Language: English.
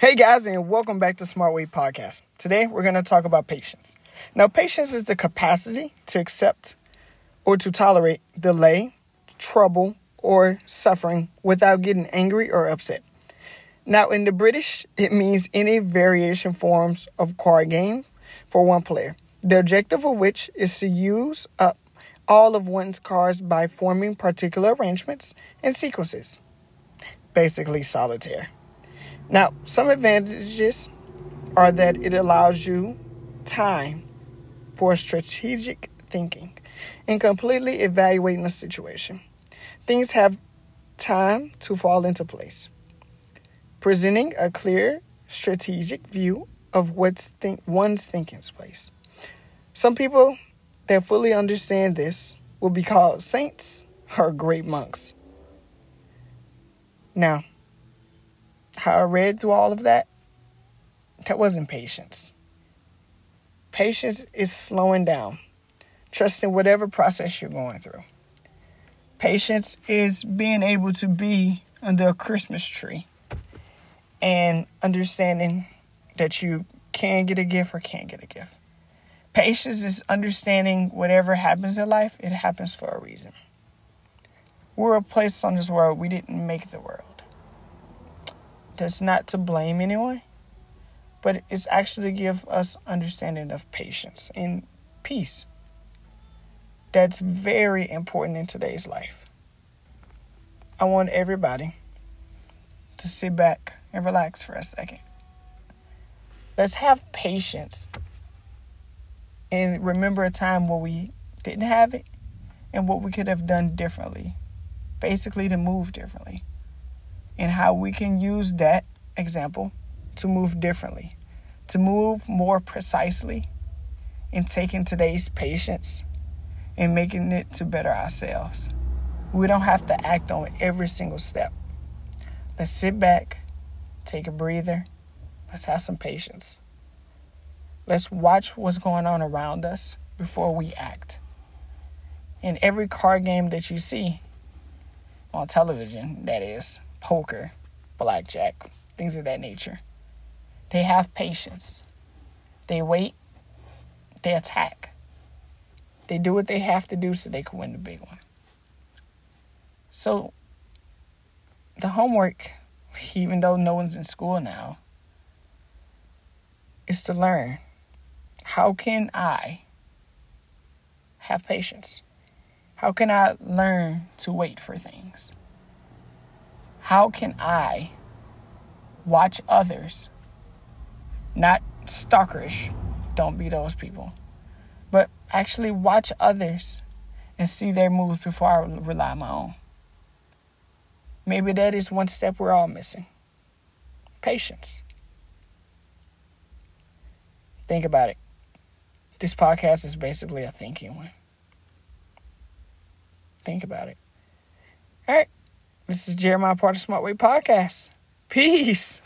Hey guys, and welcome back to Smart Way Podcast. Today we're going to talk about patience. Now, patience is the capacity to accept or to tolerate delay, trouble, or suffering without getting angry or upset. Now, in the British, it means any variation forms of card game for one player, the objective of which is to use up all of one's cards by forming particular arrangements and sequences. Basically, solitaire. Now, some advantages are that it allows you time for strategic thinking and completely evaluating a situation. Things have time to fall into place. Presenting a clear strategic view of what's think- one's thinking place. Some people that fully understand this will be called saints or great monks. Now, how I read through all of that, that wasn't patience. Patience is slowing down, trusting whatever process you're going through. Patience is being able to be under a Christmas tree and understanding that you can get a gift or can't get a gift. Patience is understanding whatever happens in life, it happens for a reason. We're a place on this world, we didn't make the world. That's not to blame anyone, but it's actually to give us understanding of patience and peace. That's very important in today's life. I want everybody to sit back and relax for a second. Let's have patience and remember a time where we didn't have it and what we could have done differently. Basically, to move differently. And how we can use that example to move differently, to move more precisely, and taking today's patience and making it to better ourselves. We don't have to act on every single step. Let's sit back, take a breather, let's have some patience. Let's watch what's going on around us before we act. In every card game that you see on television, that is poker, blackjack, things of that nature, they have patience. They wait, they attack. They do what they have to do so they can win the big one. So, the homework, even though no one's in school now, is to learn how can I have patience? How can I learn to wait for things? How can I watch others? Not stalkerish, don't be those people, but actually watch others and see their moves before I rely on my own. Maybe that is one step we're all missing patience. Think about it. This podcast is basically a thinking one. Think about it. All right. This is Jeremiah Part of Smart Way Podcast. Peace.